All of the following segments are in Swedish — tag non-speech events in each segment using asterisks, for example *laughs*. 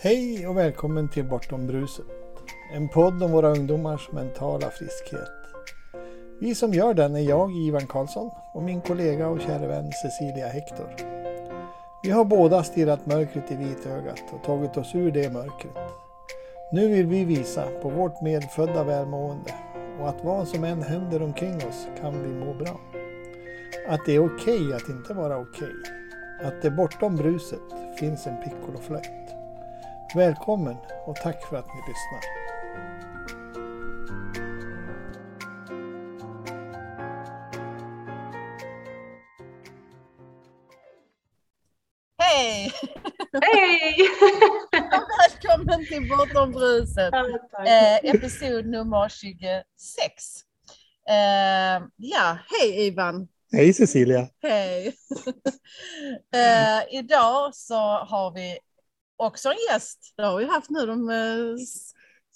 Hej och välkommen till Bortom bruset. En podd om våra ungdomars mentala friskhet. Vi som gör den är jag, Ivan Karlsson, och min kollega och kära vän Cecilia Hector. Vi har båda stirrat mörkret i vitögat och tagit oss ur det mörkret. Nu vill vi visa på vårt medfödda välmående och att vad som än händer omkring oss kan vi må bra. Att det är okej okay att inte vara okej. Okay. Att det bortom bruset finns en piccoloflöjt. Välkommen och tack för att ni lyssnar. Hej! Hej! *laughs* Välkommen till Bortom bruset, eh, episod nummer 26. Eh, ja, hej Ivan! Hej Cecilia! Hej! *laughs* eh, idag så har vi också en gäst. Det har vi haft nu de eh,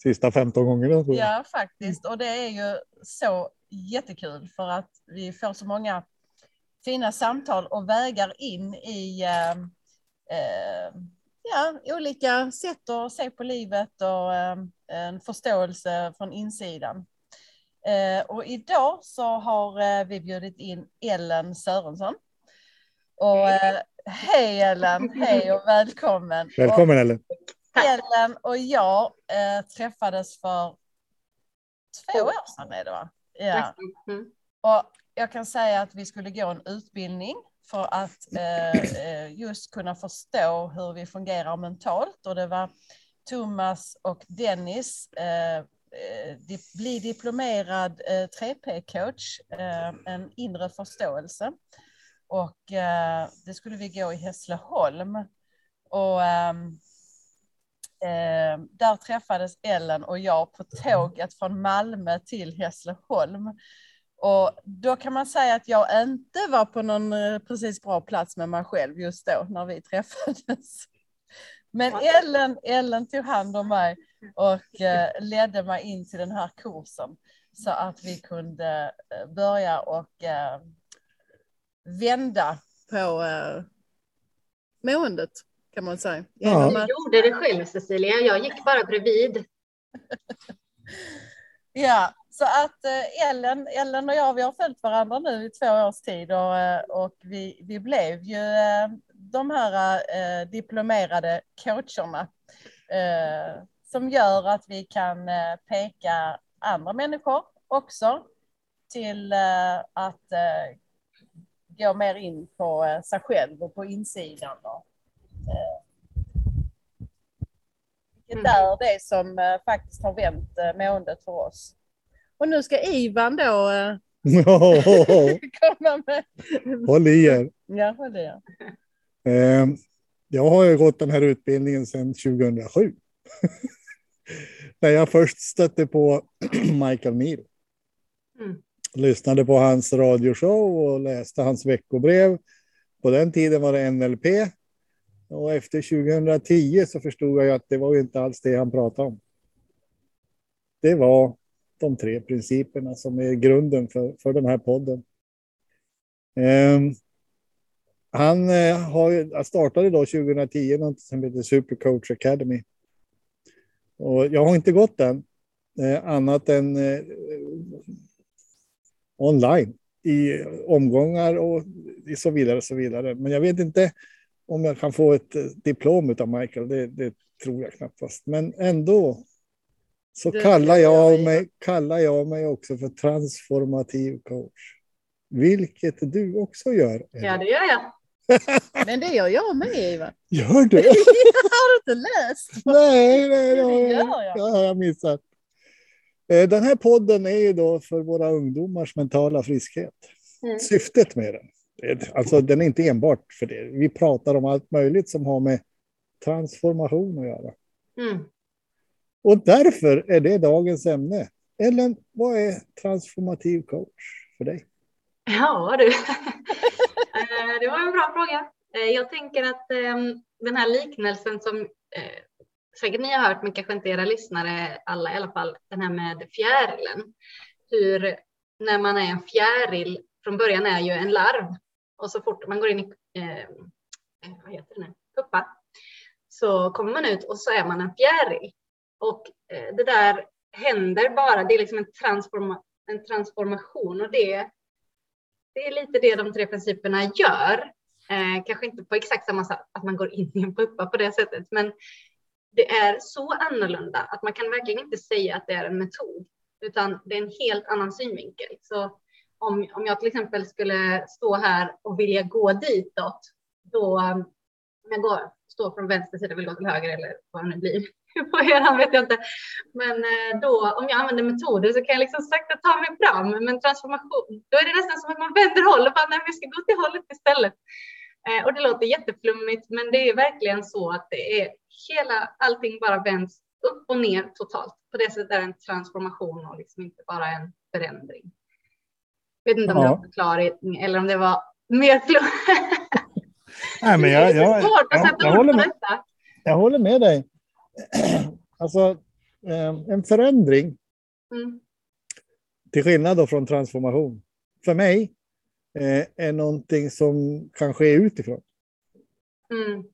sista 15 gångerna. Tror jag. Ja, faktiskt. Och det är ju så jättekul för att vi får så många fina samtal och vägar in i eh, eh, ja, olika sätt att se på livet och eh, en förståelse från insidan. Eh, och idag så har eh, vi bjudit in Ellen Sörensson. Och hej Ellen, hej och välkommen. Välkommen Ellen. Ellen och jag träffades för två år sedan är det va? Ja. Mm. Och jag kan säga att vi skulle gå en utbildning för att eh, just kunna förstå hur vi fungerar mentalt. Och det var Thomas och Dennis, eh, bli diplomerad eh, 3P-coach, eh, en inre förståelse. Och eh, det skulle vi gå i Hässleholm. Och ehm, eh, där träffades Ellen och jag på tåget från Malmö till Hässleholm. Och då kan man säga att jag inte var på någon eh, precis bra plats med mig själv just då när vi träffades. Men Ellen, Ellen tog hand om mig och eh, ledde mig in till den här kursen så att vi kunde börja och vända på måendet kan man säga. Ja. Du gjorde det själv Cecilia, jag gick bara bredvid. *laughs* ja, så att eh, Ellen, Ellen och jag, vi har följt varandra nu i två års tid och, eh, och vi, vi blev ju eh, de här eh, diplomerade coacherna eh, som gör att vi kan eh, peka andra människor också till att gå mer in på sig själv och på insidan. Och, vilket mm. är det som faktiskt har vänt måendet för oss. Och nu ska Ivan då eh, *laughs* komma med. Håll i er. Ja, håll i er. Eh, jag har ju gått den här utbildningen sedan 2007. *laughs* När jag först stötte på *clears throat* Michael Neal. Lyssnade på hans radioshow och läste hans veckobrev. På den tiden var det NLP. Och efter 2010 så förstod jag att det var ju inte alls det han pratade om. Det var de tre principerna som är grunden för, för den här podden. Um, han eh, har, startade då 2010 något som heter Super Coach Academy. Och jag har inte gått den eh, annat än eh, online i omgångar och så vidare. Så vidare. Men jag vet inte om jag kan få ett diplom av Michael. Det, det tror jag knappast. Men ändå så du, kallar jag, mig, kallar jag mig också för transformativ coach. Vilket du också gör. Ja, det gör jag. *laughs* Men det gör jag med, Iva. Gör du? *laughs* har du inte läst? Nej, nej, det, det gör jag. Det har jag missat. Eh, den här podden är ju då för våra ungdomars mentala friskhet. Mm. Syftet med den. Alltså, den är inte enbart för det. Vi pratar om allt möjligt som har med transformation att göra. Mm. Och därför är det dagens ämne. Ellen, vad är transformativ coach för dig? Ja du, *laughs* eh, det var en bra fråga. Eh, jag tänker att ehm, den här liknelsen som säkert ni har hört, men kanske inte era lyssnare alla i alla fall, den här med fjärilen. Hur när man är en fjäril, från början är ju en larv och så fort man går in i, eh, vad heter det nu, puppa, så kommer man ut och så är man en fjäril. Och eh, det där händer bara, det är liksom en, transforma, en transformation och det, det är lite det de tre principerna gör. Eh, kanske inte på exakt samma sätt, att man går in i en puppa på det sättet, men det är så annorlunda att man kan verkligen inte säga att det är en metod, utan det är en helt annan synvinkel. Så om, om jag till exempel skulle stå här och vilja gå ditåt, då um, om jag går, står från vänster sida och vill gå till höger eller vad det nu blir, *laughs* på eran vet jag inte. Men eh, då om jag använder metoder så kan jag liksom sakta ta mig fram. Men transformation, då är det nästan som att man vänder håll och bara nej, vi ska gå till hållet istället. Eh, och det låter jätteflummigt, men det är verkligen så att det är hela allting bara vänds upp och ner totalt. På det sättet är det en transformation och liksom inte bara en förändring. Jag vet inte om ja. det var förklaring eller om det var mer flummigt. *laughs* Nej, men jag, *laughs* jag, jag, jag, jag, håller med, jag håller med dig. *clears throat* Alltså, eh, en förändring, mm. till skillnad då från transformation, för mig eh, är någonting som kan ske utifrån. Mm.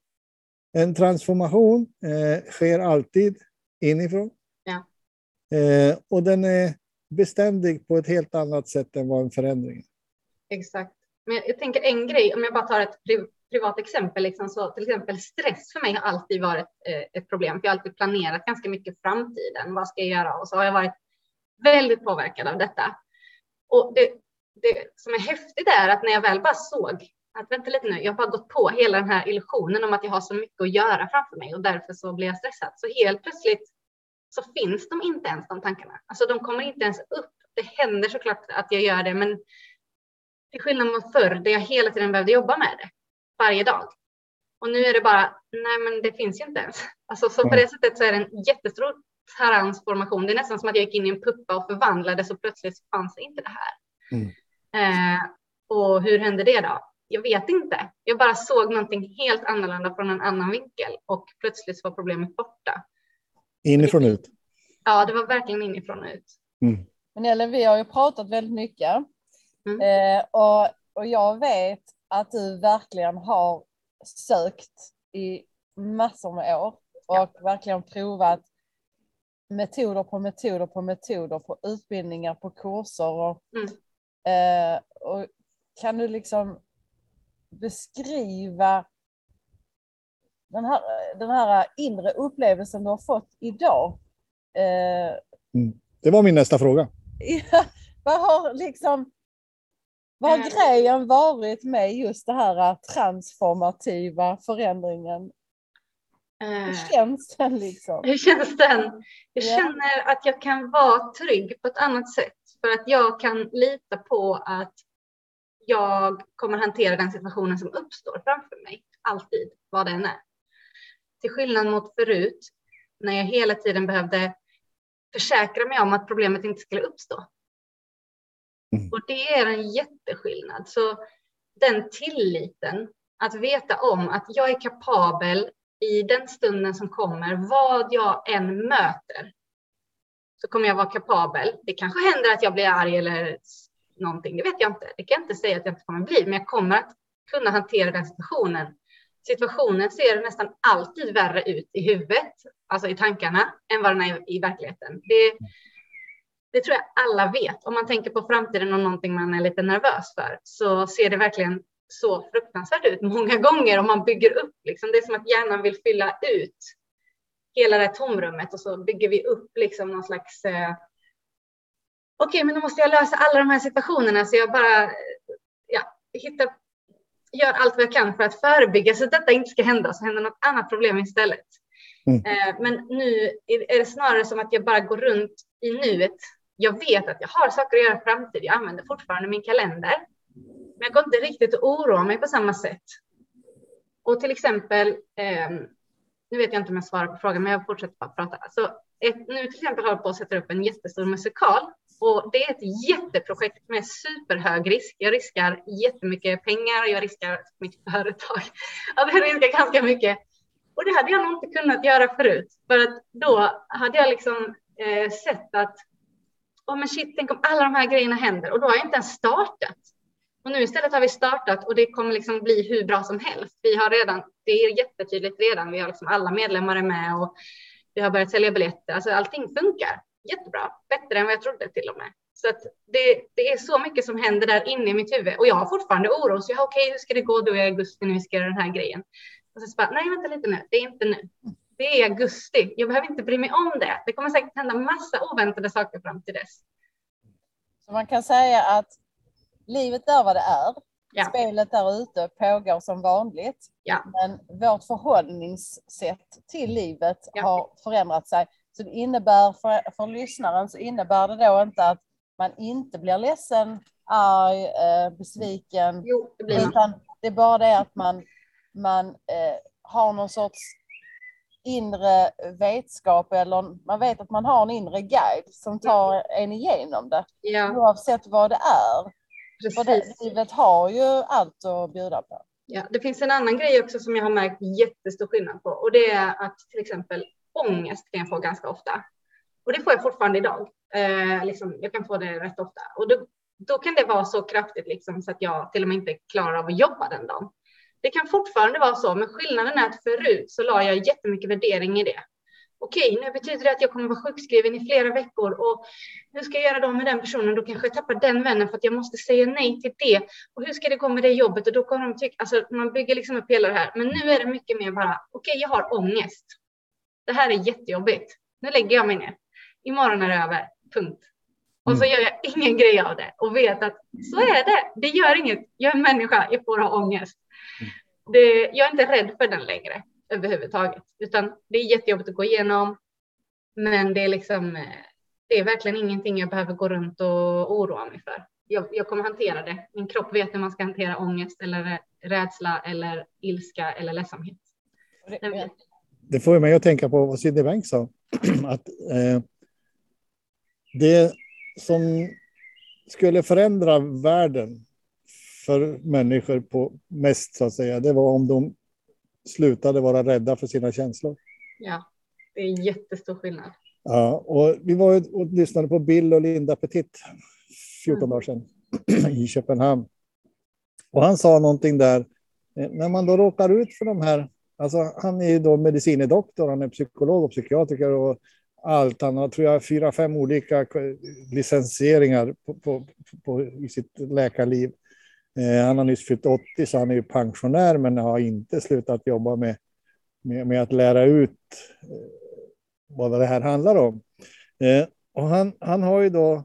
En transformation eh, sker alltid inifrån. Ja. och den är beständig på ett helt annat sätt än vad en förändring är. Exakt. Men jag tänker en grej, om jag bara tar ett privat exempel, liksom, så till exempel stress för mig har alltid varit eh, ett problem. För jag har alltid planerat ganska mycket framtiden. Vad ska jag göra? Och så har jag varit väldigt påverkad av detta. Och det, det som är häftigt är att när jag väl bara såg att vänta lite nu, jag har bara gått på hela den här illusionen om att jag har så mycket att göra framför mig och därför så blir jag stressad. Så helt plötsligt så finns de inte ens de tankarna. Alltså de kommer inte ens upp. Det händer såklart att jag gör det, men till skillnad mot förr där jag hela tiden behövde jobba med det varje dag. Och nu är det bara, nej men det finns ju inte ens. Alltså, så på det sättet så är det en jättestor transformation. Det är nästan som att jag gick in i en puppa och förvandlades och plötsligt fanns inte det här. Mm. Eh, och hur hände det då? Jag vet inte. Jag bara såg någonting helt annorlunda från en annan vinkel och plötsligt var problemet borta. Inifrån ut? Ja, det var verkligen inifrån ut. Mm. Men Ellen, vi har ju pratat väldigt mycket mm. eh, och, och jag vet att du verkligen har sökt i massor med år och ja. verkligen provat metoder på metoder på metoder på utbildningar på kurser och, mm. Eh, och kan du liksom beskriva den här, den här inre upplevelsen du har fått idag? Eh, mm. Det var min nästa fråga. *laughs* Vad har liksom vad har grejen varit med just det här transformativa förändringen? Hur eh. känns den liksom? Hur känns den? Jag känner att jag kan vara trygg på ett annat sätt för att jag kan lita på att jag kommer hantera den situationen som uppstår framför mig, alltid, vad den är. Till skillnad mot förut, när jag hela tiden behövde försäkra mig om att problemet inte skulle uppstå. Mm. Och det är en jätteskillnad. Så den tilliten, att veta om att jag är kapabel i den stunden som kommer, vad jag än möter, så kommer jag vara kapabel. Det kanske händer att jag blir arg eller någonting, det vet jag inte. Det kan jag inte säga att jag inte kommer bli, men jag kommer att kunna hantera den situationen. Situationen ser nästan alltid värre ut i huvudet, alltså i tankarna, än vad den är i verkligheten. Det, det tror jag alla vet. Om man tänker på framtiden och någonting man är lite nervös för så ser det verkligen så fruktansvärt ut många gånger om man bygger upp. Liksom. Det är som att hjärnan vill fylla ut hela det tomrummet och så bygger vi upp liksom någon slags eh, okej, okay, men då måste jag lösa alla de här situationerna så jag bara ja, hittar, gör allt vad jag kan för att förebygga så att detta inte ska hända så händer något annat problem istället. Mm. Eh, men nu är det snarare som att jag bara går runt i nuet jag vet att jag har saker att göra i framtiden. Jag använder fortfarande min kalender. Men jag går inte riktigt att oroa mig på samma sätt. Och till exempel, eh, nu vet jag inte om jag svarar på frågan, men jag fortsätter bara prata. Så ett, nu till exempel håller jag på att sätta upp en jättestor musikal och det är ett jätteprojekt med superhög risk. Jag riskar jättemycket pengar och jag riskar mitt företag. *laughs* Alltså jag riskar ganska mycket. Och det hade jag nog inte kunnat göra förut, för att då hade jag liksom eh, sett att oh, men shit, tänk om alla de här grejerna händer och då har jag inte ens startat. Och nu istället har vi startat och det kommer liksom bli hur bra som helst. Vi har redan det är jättetydligt redan. Vi har liksom alla medlemmar är med och vi har börjat sälja biljetter. Alltså allting funkar jättebra, bättre än vad jag trodde till och med. Så att det, det är så mycket som händer där inne i mitt huvud och jag har fortfarande oro. Så jag har okej, okay, hur ska det gå då i augusti när vi ska göra den här grejen? Och så bara, nej, vänta lite nu, det är inte nu. Det är augusti. Jag behöver inte bry mig om det. Det kommer säkert hända massa oväntade saker fram till dess. Så man kan säga att livet är vad det är. Ja. Spelet där ute pågår som vanligt. Ja. Men vårt förhållningssätt till livet ja. har förändrat sig. Så det innebär för, för lyssnaren så innebär det då inte att man inte blir ledsen, arg, eh, besviken. Jo, det blir utan det är bara det att man, man eh, har någon sorts inre vetskap eller man vet att man har en inre guide som tar en igenom det. Ja. Oavsett vad det är. Livet har ju allt att bjuda på. Ja, det finns en annan grej också som jag har märkt jättestor skillnad på och det är att till exempel ångest kan jag få ganska ofta. Och det får jag fortfarande idag. Eh, liksom, jag kan få det rätt ofta och då, då kan det vara så kraftigt liksom, så att jag till och med inte klarar av att jobba den dagen. Det kan fortfarande vara så, men skillnaden är att förut så la jag jättemycket värdering i det. Okej, nu betyder det att jag kommer vara sjukskriven i flera veckor och hur ska jag göra då med den personen? Då kanske jag tappar den vännen för att jag måste säga nej till det. Och hur ska det gå med det jobbet? Och då kommer de tycka, alltså man bygger liksom upp hela det här. Men nu är det mycket mer bara, okej, jag har ångest. Det här är jättejobbigt. Nu lägger jag mig ner. Imorgon är det över, punkt. Och så mm. gör jag ingen grej av det och vet att så är det. Det gör inget. Jag är en människa, jag får ha ångest. Mm. Det, jag är inte rädd för den längre överhuvudtaget, utan det är jättejobbigt att gå igenom. Men det är liksom, eh, det är verkligen ingenting jag behöver gå runt och oroa mig för. Jag, jag kommer hantera det. Min kropp vet hur man ska hantera ångest eller rädsla eller ilska eller ledsamhet. Det, det får mig att tänka på vad Sidney Banks sa. *clears throat* att eh, det som skulle förändra världen för människor på mest så att säga, det var om de slutade vara rädda för sina känslor. Ja, det är jättestor skillnad. Ja, och vi var och lyssnade på Bill och Linda Petit 14 mm. dagar *clears throat* sedan i Köpenhamn. Och han sa någonting där, eh, när man då råkar ut för de här, alltså han är ju då medicinedoktor, han är psykolog och psykiatriker och allt. Han har, tror jag, fyra, fem olika licensieringar på, på, på, i sitt läkarliv. Eh, han har nyss fyllt 80, så han är ju pensionär, men har inte slutat jobba med, med, med att lära ut eh, vad det här handlar om. Eh, och han, han har ju då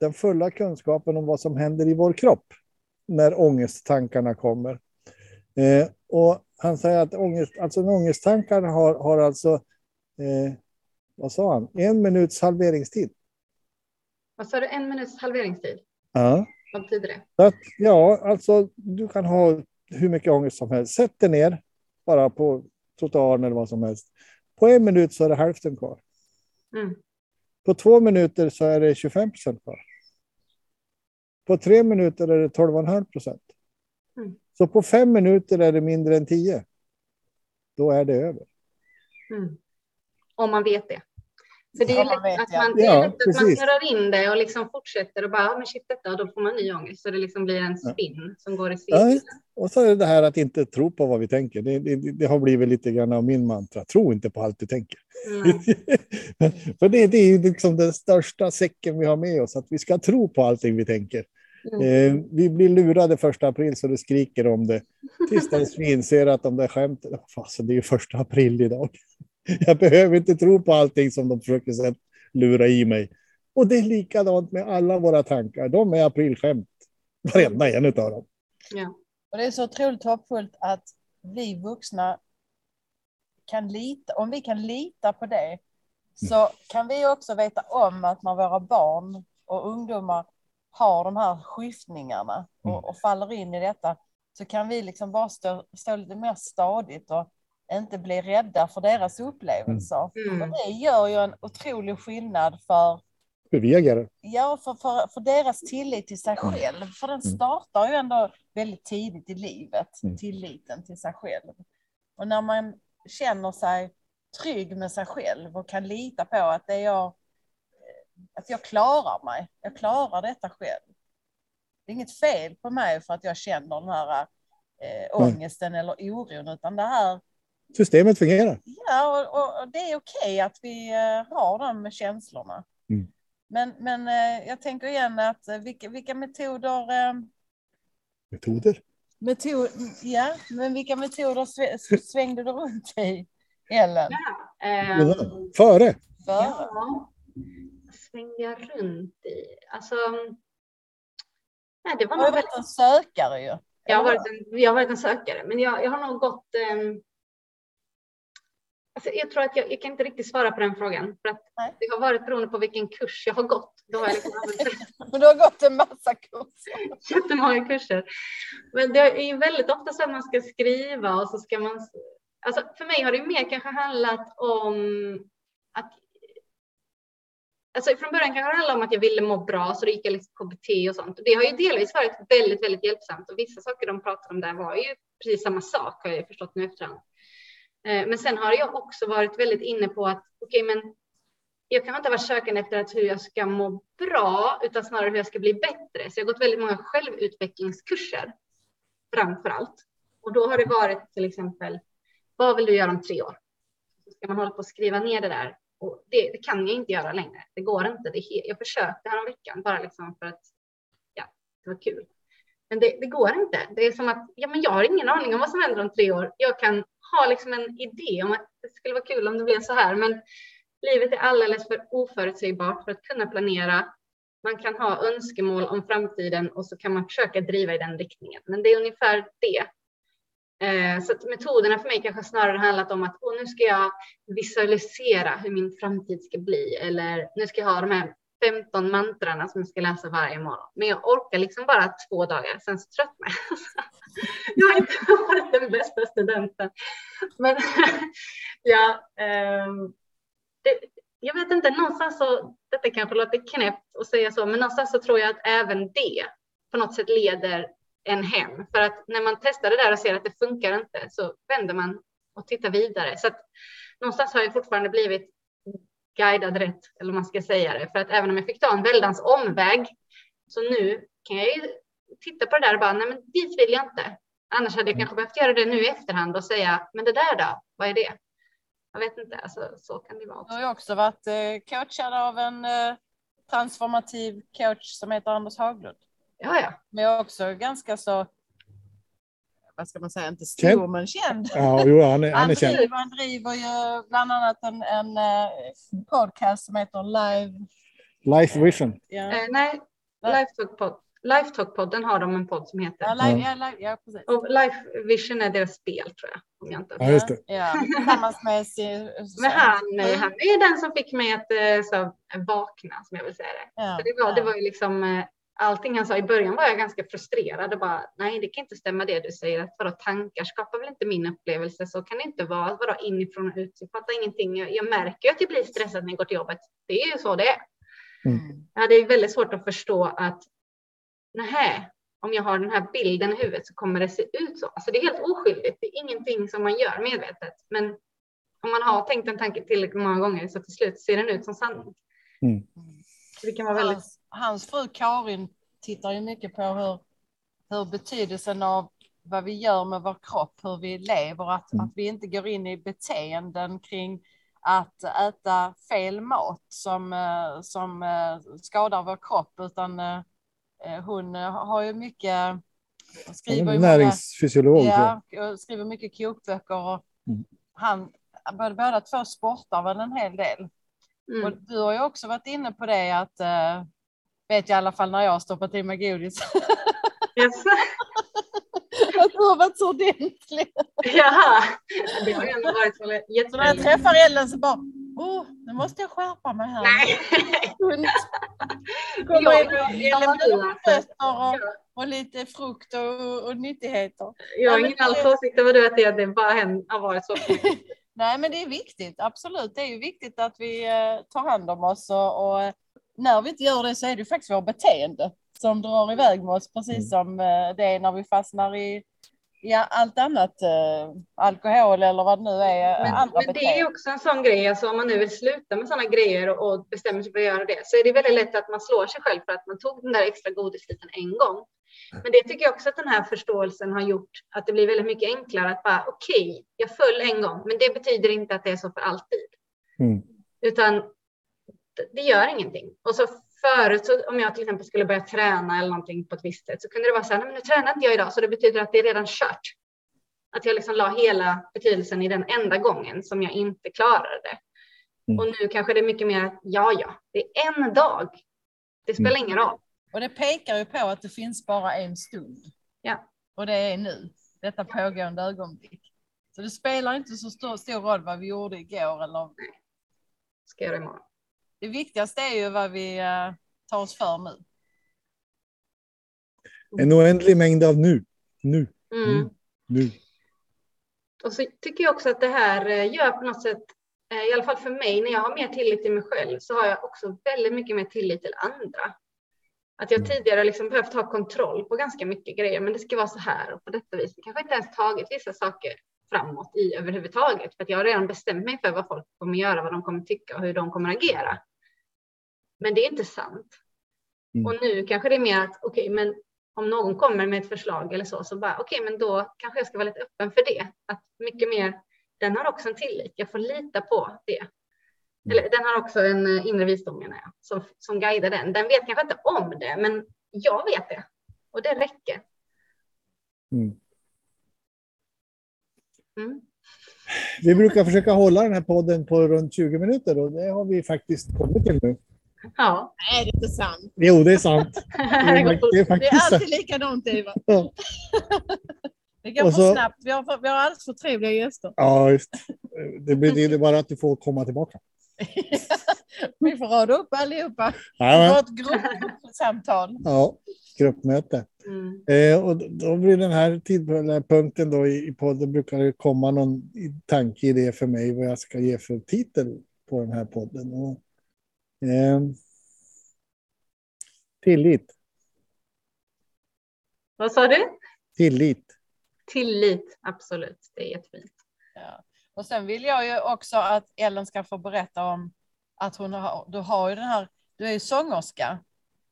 den fulla kunskapen om vad som händer i vår kropp när ångesttankarna kommer. Och han säger att ångest, alltså ångesttankarna har, har alltså eh, vad sa han? En minuts halveringstid. Vad sa du? En minuts halveringstid? Ja. Betyder det? Att, ja, alltså du kan ha hur mycket ångest som helst. Sätt dig ner bara på trottoaren eller vad som helst. På en minut så är det hälften kvar. Mm. På två minuter så är det 25 procent kvar. På tre minuter är det 12,5 procent. Mm. Så på fem minuter är det mindre än tio. Då är det över. Mm om man vet det. För det är ja, lätt att man, ja, lätt att man snurrar in det och liksom fortsätter och bara, ja, men shit detta, och då får man ny ångest. Så det liksom blir en spinn ja. som går i cirkeln. och så är det det här att inte tro på vad vi tänker. Det, det, det har blivit lite grann av min mantra. Tro inte på allt du tänker. Mm. *laughs* För det, det är ju liksom den största säcken vi har med oss, att vi ska tro på allting vi tänker. Mm. Eh, vi blir lurade första april så det skriker om det. Tills vi inser att de där skämten, fasen det är ju första april idag. *laughs* Jag behöver inte tro på allting som de försöker lura i mig. Och det är likadant med alla våra tankar. De är aprilskämt, varenda en av dem. Ja. Och det är så otroligt hoppfullt att vi vuxna kan lita, om vi kan lita på det, så kan vi också veta om att när våra barn och ungdomar har de här skiftningarna och, mm. och faller in i detta, så kan vi liksom bara stå, stå lite mer stadigt och inte bli rädda för deras upplevelser. Mm. mm. det gör ju en otrolig skillnad för Bevegare. Ja, för, för, för deras tillit till sig mm. själv. För den mm. startar ju ändå väldigt tidigt i livet, mm. tilliten till sig själv. Och när man känner sig trygg med sig själv och kan lita på att det jag, att jag klarar mig, jag klarar detta själv. Det är inget fel på mig för att jag känner den här eh, ångesten eller oron, utan det här Systemet fungerar. Ja, och, och det är okej att vi uh, har de känslorna. Mm. Men, men uh, jag tänker igen att uh, vilka, vilka metoder... metoder? Metod, ja, men vilka metoder svängde du runt i, Ellen? Ja, um, Före? Före. Ja, svängde jag runt i? Alltså... Nej, det var du har varit en sökare ju. Jag har varit en, jag har varit en sökare, men jag, jag har nog gått... Um, Alltså, jag tror att jag, jag, kan inte riktigt svara på den frågan. För att det har varit beroende på vilken kurs jag har gått. Då har jag liksom *laughs* Men du har gått en massa kurser. Jättemånga kurser. Men det är ju väldigt ofta så att man ska skriva och så ska man... Alltså för mig har det mer kanske handlat om att Alltså från början kanske det handlade om att jag ville må bra, så då gick jag liksom KBT och sånt. Och det har ju delvis varit väldigt, väldigt hjälpsamt och vissa saker de pratade om där var ju precis samma sak har jag förstått nu efterhand. Eh, men sen har jag också varit väldigt inne på att okej, okay, men jag kan inte vara sökande efter att hur jag ska må bra, utan snarare hur jag ska bli bättre. Så jag har gått väldigt många självutvecklingskurser framför allt. Och då har det varit till exempel, vad vill du göra om tre år? Så ska man hålla på att skriva ner det där. Och det, det kan jag inte göra längre. Det går inte. Det, jag försökte häromveckan bara liksom för att ja, det var kul. Men det, det, går inte. Det är som att ja, men jag har ingen aning om vad som händer om tre år. Jag kan har liksom en idé om att det skulle vara kul om det blev så här, men livet är alldeles för oförutsägbart för att kunna planera. Man kan ha önskemål om framtiden och så kan man försöka driva i den riktningen, men det är ungefär det. Eh, så att metoderna för mig kanske snarare handlat om att nu ska jag visualisera hur min framtid ska bli eller nu ska jag ha de här 15 mantrarna som jag ska läsa varje morgon. Men jag orkar liksom bara två dagar, sen så tröttnar jag. *laughs* jag har inte varit den bästa studenten. Men *laughs* ja, um, det, jag vet inte, någonstans så, detta kanske låter knäppt att säga så, men någonstans så tror jag att även det på något sätt leder en hem. För att när man testar det där och ser att det funkar inte så vänder man och tittar vidare. Så att någonstans har jag fortfarande blivit guidad rätt, eller man ska säga det. För att även om jag fick ta en väldans omväg, så nu kan jag ju titta på det där och bara, nej men dit vill jag inte. Annars hade jag kanske behövt göra det nu i efterhand och säga, men det där då, vad är det? Jag vet inte, alltså, så kan det vara. Också. Du har ju också varit eh, coachad av en eh, transformativ coach som heter Anders Haglund. Ja, ja. Men jag är också ganska så vad ska man säga, inte stor känd. men känd. Ja, jo, han är, han är känd. Han driver ju bland annat en, en uh, podcast som heter Live... Life Vision. Ja. Uh, nej, Lifetalk-podden Lifetalk har de en podd som heter. Ja, live, ja, live, ja, precis. Och Life Vision är deras spel tror jag. Om jag inte ja, just det. Ja, tillsammans med Men han, han är den som fick mig att eh, så, vakna, som jag vill säga det. Ja, det, var, ja. det var ju liksom allting han sa i början var jag ganska frustrerad och bara nej, det kan inte stämma det du säger att vadå tankar skapar väl inte min upplevelse så kan det inte vara vadå inifrån och ut. Jag fattar ingenting. Jag, jag märker att jag blir stressad när jag går till jobbet. Det är ju så det är. Mm. Ja, det är väldigt svårt att förstå att nej, om jag har den här bilden i huvudet så kommer det se ut så. Alltså det är helt oskyldigt. Det är ingenting som man gör medvetet, men om man har tänkt en tanke tillräckligt många gånger så till slut ser den ut som sanning. Mm. Det kan vara väldigt hans fru Karin tittar ju mycket på hur, hur betydelsen av vad vi gör med vår kropp, hur vi lever, att, mm. att vi inte går in i beteenden kring att äta fel mat som, eh, som eh, skadar vår kropp, utan eh, hon har ju mycket skriver Näringsfysiolog. Ja, skriver mycket kokböcker och mm. han, båda två sportar väl en hel del. Mm. Och du har ju också varit inne på det att Vet jag i alla fall när jag har stoppat i mig godis. *laughs* Yes. *laughs* att du har varit så ordentlig. Jaha, det har ändå varit så jättelänge. Så när jag träffar Ellen så bara, oh, nu måste jag skärpa mig här. Nej. *laughs* Kommer in och, och lite frukt och, och nyttigheter. Jag har ingen alls åsikt över det, att det bara har varit så. Nej, men det är viktigt. Absolut. Det är ju viktigt att vi eh, tar hand om oss och, och när vi inte gör det så är det faktiskt vårt beteende som drar iväg med oss, precis mm. som eh, det är när vi fastnar i ja, allt annat, eh, alkohol eller vad det nu är. Men, andra men det är också en sån grej, alltså om man nu vill sluta med sådana grejer och bestämmer sig för att göra det, så är det väldigt lätt att man slår sig själv för att man tog den där extra godisbiten en gång. Men det tycker jag också att den här förståelsen har gjort att det blir väldigt mycket enklare att bara okej, okay, jag föll en gång, men det betyder inte att det är så för alltid. Mm. Utan det gör ingenting. Och så förut, så om jag till exempel skulle börja träna eller någonting på ett visst sätt, så kunde det vara så här, men nu tränar inte jag idag, så det betyder att det är redan kört. Att jag liksom la hela betydelsen i den enda gången som jag inte klarade det. Mm. Och nu kanske det är mycket mer, ja, ja, det är en dag. Det spelar mm. ingen roll. Och det pekar ju på att det finns bara en stund. Ja. Och det är nu, detta pågående ögonblick. Så det spelar inte så stor, stor roll vad vi gjorde igår eller. Nej. Ska göra imorgon. Det viktigaste är ju vad vi uh, tar oss för nu. En oändlig mängd av nu. Nu. Mm. Nu. nu. Och så tycker jag också att det här eh, gör på något sätt, eh, i alla fall för mig, när jag har mer tillit till mig själv så har jag också väldigt mycket mer tillit till andra. Att jag mm. tidigare liksom behövt ha kontroll på ganska mycket grejer, men det ska vara så här och på detta vis. Jag kanske inte ens tagit vissa saker framåt i överhuvudtaget, för att jag har redan bestämt mig för vad folk kommer göra, vad de kommer tycka och hur de kommer agera. Men det är inte sant. Mm. Och nu kanske det är mer att okej, okay, men om någon kommer med ett förslag eller så, så bara okej, okay, men då kanske jag ska vara lite öppen för det. Att mycket mer, den har också en tillit. Jag får lita på det. Mm. Eller den har också en eh, inre visdom menar jag, som, som guidar den. Den vet kanske inte om det, men jag vet det. Och det räcker. Mm. Mm. Vi brukar försöka hålla den här podden på runt 20 minuter och det har vi faktiskt kommit till nu. Ja. Nej, det är inte sant. Jo, det är sant. *laughs* Det är, det är, faktiskt det är alltid likadant, Ivar. *laughs* Ja. Det går så, för snabbt. Vi har, vi har alldeles för trevliga gäster. Ja, just. Det betyder bara att du får komma tillbaka. *laughs* vi får rada upp allihopa. Ja, ett gruppsamtal. Ja, gruppmöte. Mm. Eh, och då blir den här tidpunkten då i, i podden brukar det komma någon tanke i det för mig vad jag ska ge för titel på den här podden. Och Eh, tillit. Vad sa du? Tillit. Tillit, absolut. Det är jättefint. Ja. Och sen vill jag ju också att Ellen ska få berätta om att hon har, du har ju den här, du är ju sångerska.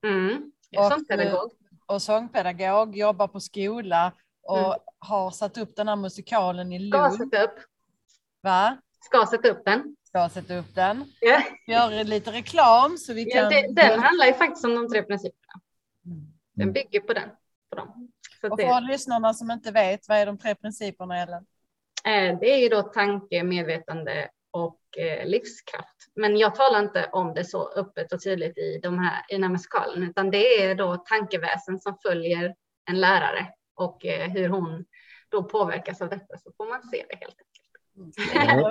Mm, jag är sångpedagog. Och sångpedagog, jobbar på skola och mm. har satt upp den här musikalen i Lund. Sätta upp. Va? Ska sätta upp den ska sätta upp den. Ja. Gör lite reklam så vi kan. Ja, den handlar ju faktiskt om de tre principerna. Den mm. bygger på den. På dem. Så och för det... lyssnarna som inte vet, vad är de tre principerna Ellen? Eh, det är ju då tanke, medvetande och eh, livskraft. Men jag talar inte om det så öppet och tydligt i, de här, i den här musikalen, utan det är då tankeväsen som följer en lärare och eh, hur hon då påverkas av detta så får man se det helt enkelt.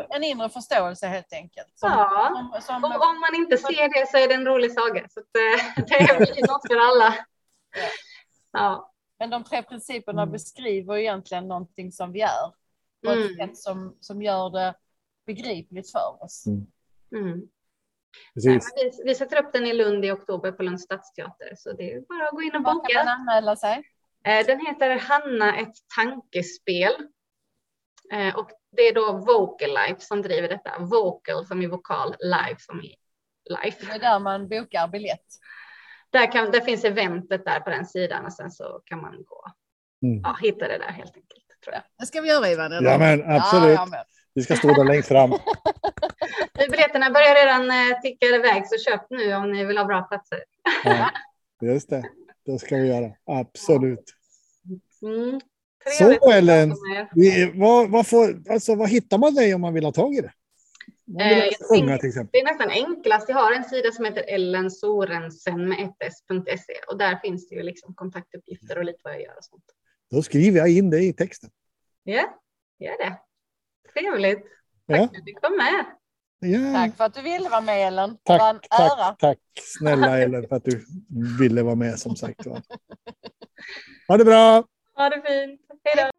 En inre förståelse helt enkelt. Som, ja, som, som, och om man inte ser det så är det en rolig saga. Så eh, *laughs* det är väl något för alla. Ja. ja. Men de tre principerna mm. beskriver egentligen någonting som vi är. På mm. ett sätt som, som gör det begripligt för oss. Mm. Mm. Nej, vi, vi sätter upp den i Lund i oktober på Lunds stadsteater. Så det är bara att gå in och boka. Var kan man anmäla sig? Eh, den heter Hanna ett tankespel. Eh, och det är då Vocal Life som driver detta. Vocal som i vokal, live som i life. Det är där man bokar biljett. Där, kan, där finns eventet där på den sidan och sen så kan man gå. Mm. Ja, hitta det där helt enkelt. Tror jag. Det ska vi göra Ivan. Ja, men absolut. Ja, vi ska stå där längst fram. *laughs* Biljetterna börjar redan eh, ticka iväg så köp nu om ni vill ha bra platser. ja, just det, det ska vi göra. Absolut. *laughs* Mm. Så Ellen, vi, vad, vad, får, alltså, vad hittar man dig om man vill ha tag i det? Eh, sjunga, till exempel. Det är nästan enklast. Jag har en sida som heter ellensorensen med ett s.se och där finns det ju liksom kontaktuppgifter och lite vad jag gör och sånt. Då skriver jag in det i texten. Ja, gör det. Trevligt. Tack ja. för att du vara med. Ja. Tack för att du ville vara med Ellen. Tack, tack, tack snälla Ellen för att du ville vara med som sagt. Ha det bra! Ha det fint. Hej då!